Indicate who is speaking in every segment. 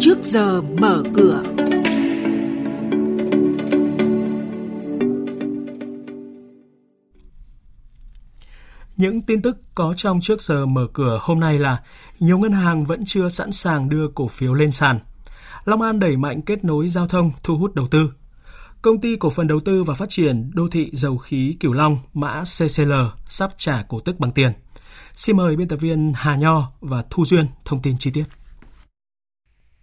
Speaker 1: trước giờ mở cửa. Những tin tức có trong trước giờ mở cửa hôm nay là nhiều ngân hàng vẫn chưa sẵn sàng đưa cổ phiếu lên sàn. Long An đẩy mạnh kết nối giao thông, thu hút đầu tư. Công ty cổ phần đầu tư và phát triển đô thị dầu khí Cửu Long, mã CCL, sắp trả cổ tức bằng tiền. Xin mời biên tập viên Hà Nho và Thu Duyên thông tin chi tiết.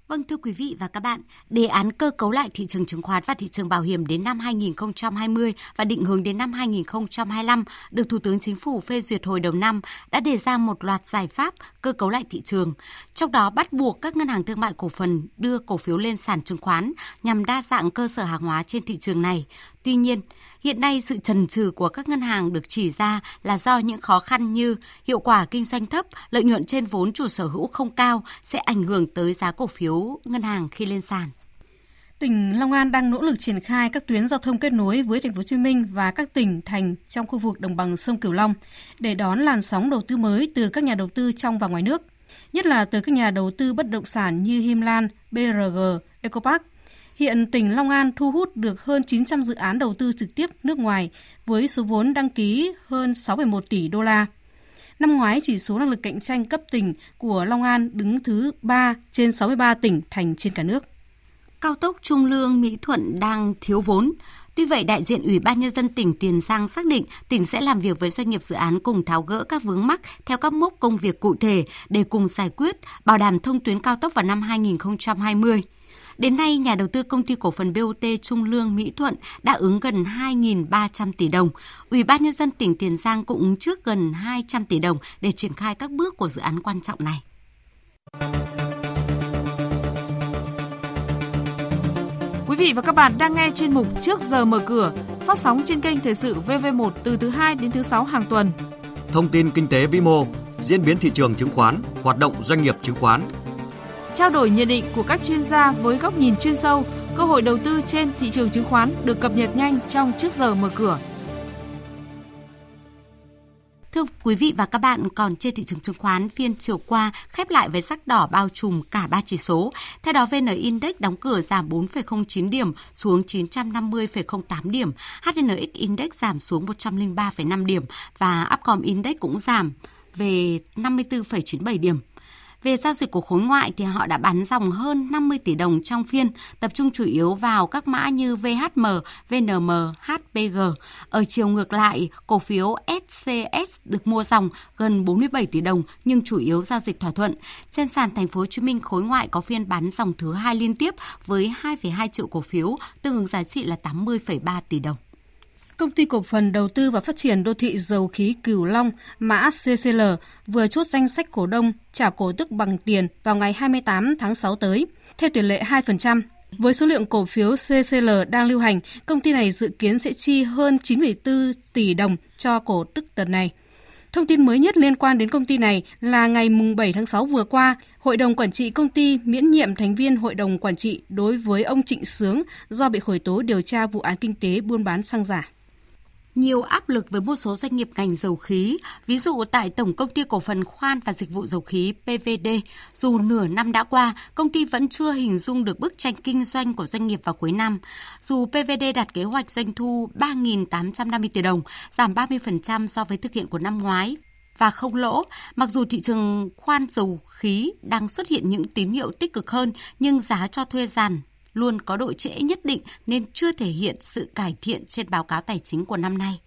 Speaker 2: Vâng thưa quý vị và các bạn, đề án cơ cấu lại thị trường chứng khoán và thị trường bảo hiểm đến năm 2020 và định hướng đến năm 2025 được Thủ tướng Chính phủ phê duyệt hồi đầu năm đã đề ra một loạt giải pháp cơ cấu lại thị trường, trong đó bắt buộc các ngân hàng thương mại cổ phần đưa cổ phiếu lên sàn chứng khoán nhằm đa dạng cơ sở hàng hóa trên thị trường này. Tuy nhiên, Hiện nay sự trần trừ của các ngân hàng được chỉ ra là do những khó khăn như hiệu quả kinh doanh thấp, lợi nhuận trên vốn chủ sở hữu không cao sẽ ảnh hưởng tới giá cổ phiếu ngân hàng khi lên sàn.
Speaker 3: Tỉnh Long An đang nỗ lực triển khai các tuyến giao thông kết nối với thành phố Hồ Chí Minh và các tỉnh thành trong khu vực đồng bằng sông Cửu Long để đón làn sóng đầu tư mới từ các nhà đầu tư trong và ngoài nước, nhất là từ các nhà đầu tư bất động sản như Him Lan, BRG, Ecopark Hiện tỉnh Long An thu hút được hơn 900 dự án đầu tư trực tiếp nước ngoài với số vốn đăng ký hơn 6,1 tỷ đô la. Năm ngoái, chỉ số năng lực cạnh tranh cấp tỉnh của Long An đứng thứ 3 trên 63 tỉnh thành trên cả nước.
Speaker 2: Cao tốc Trung Lương Mỹ Thuận đang thiếu vốn. Tuy vậy, đại diện Ủy ban Nhân dân tỉnh Tiền Giang xác định tỉnh sẽ làm việc với doanh nghiệp dự án cùng tháo gỡ các vướng mắc theo các mốc công việc cụ thể để cùng giải quyết, bảo đảm thông tuyến cao tốc vào năm 2020. Đến nay, nhà đầu tư công ty cổ phần BOT Trung Lương Mỹ Thuận đã ứng gần 2.300 tỷ đồng. Ủy ban nhân dân tỉnh Tiền Giang cũng ứng trước gần 200 tỷ đồng để triển khai các bước của dự án quan trọng này.
Speaker 4: Quý vị và các bạn đang nghe chuyên mục Trước giờ mở cửa, phát sóng trên kênh Thời sự VV1 từ thứ 2 đến thứ 6 hàng tuần.
Speaker 5: Thông tin kinh tế vĩ mô, diễn biến thị trường chứng khoán, hoạt động doanh nghiệp chứng khoán,
Speaker 4: trao đổi nhận định của các chuyên gia với góc nhìn chuyên sâu, cơ hội đầu tư trên thị trường chứng khoán được cập nhật nhanh trong trước giờ mở cửa.
Speaker 2: Thưa quý vị và các bạn, còn trên thị trường chứng khoán phiên chiều qua khép lại với sắc đỏ bao trùm cả ba chỉ số. Theo đó VN Index đóng cửa giảm 4,09 điểm xuống 950,08 điểm, HNX Index giảm xuống 103,5 điểm và Upcom Index cũng giảm về 54,97 điểm. Về giao dịch của khối ngoại thì họ đã bán dòng hơn 50 tỷ đồng trong phiên, tập trung chủ yếu vào các mã như VHM, VNM, HPG. Ở chiều ngược lại, cổ phiếu SCS được mua dòng gần 47 tỷ đồng nhưng chủ yếu giao dịch thỏa thuận. Trên sàn thành phố Hồ Chí Minh khối ngoại có phiên bán dòng thứ hai liên tiếp với 2,2 triệu cổ phiếu, tương ứng giá trị là 80,3 tỷ đồng.
Speaker 3: Công ty cổ phần đầu tư và phát triển đô thị dầu khí Cửu Long, mã CCL, vừa chốt danh sách cổ đông trả cổ tức bằng tiền vào ngày 28 tháng 6 tới, theo tỷ lệ 2%. Với số lượng cổ phiếu CCL đang lưu hành, công ty này dự kiến sẽ chi hơn 9,4 tỷ đồng cho cổ tức đợt này. Thông tin mới nhất liên quan đến công ty này là ngày 7 tháng 6 vừa qua, Hội đồng Quản trị công ty miễn nhiệm thành viên Hội đồng Quản trị đối với ông Trịnh Sướng do bị khởi tố điều tra vụ án kinh tế buôn bán xăng giả
Speaker 2: nhiều áp lực với một số doanh nghiệp ngành dầu khí. Ví dụ tại Tổng Công ty Cổ phần Khoan và Dịch vụ Dầu khí PVD, dù nửa năm đã qua, công ty vẫn chưa hình dung được bức tranh kinh doanh của doanh nghiệp vào cuối năm. Dù PVD đặt kế hoạch doanh thu 3.850 tỷ đồng, giảm 30% so với thực hiện của năm ngoái và không lỗ. Mặc dù thị trường khoan dầu khí đang xuất hiện những tín hiệu tích cực hơn, nhưng giá cho thuê giàn luôn có độ trễ nhất định nên chưa thể hiện sự cải thiện trên báo cáo tài chính của năm nay.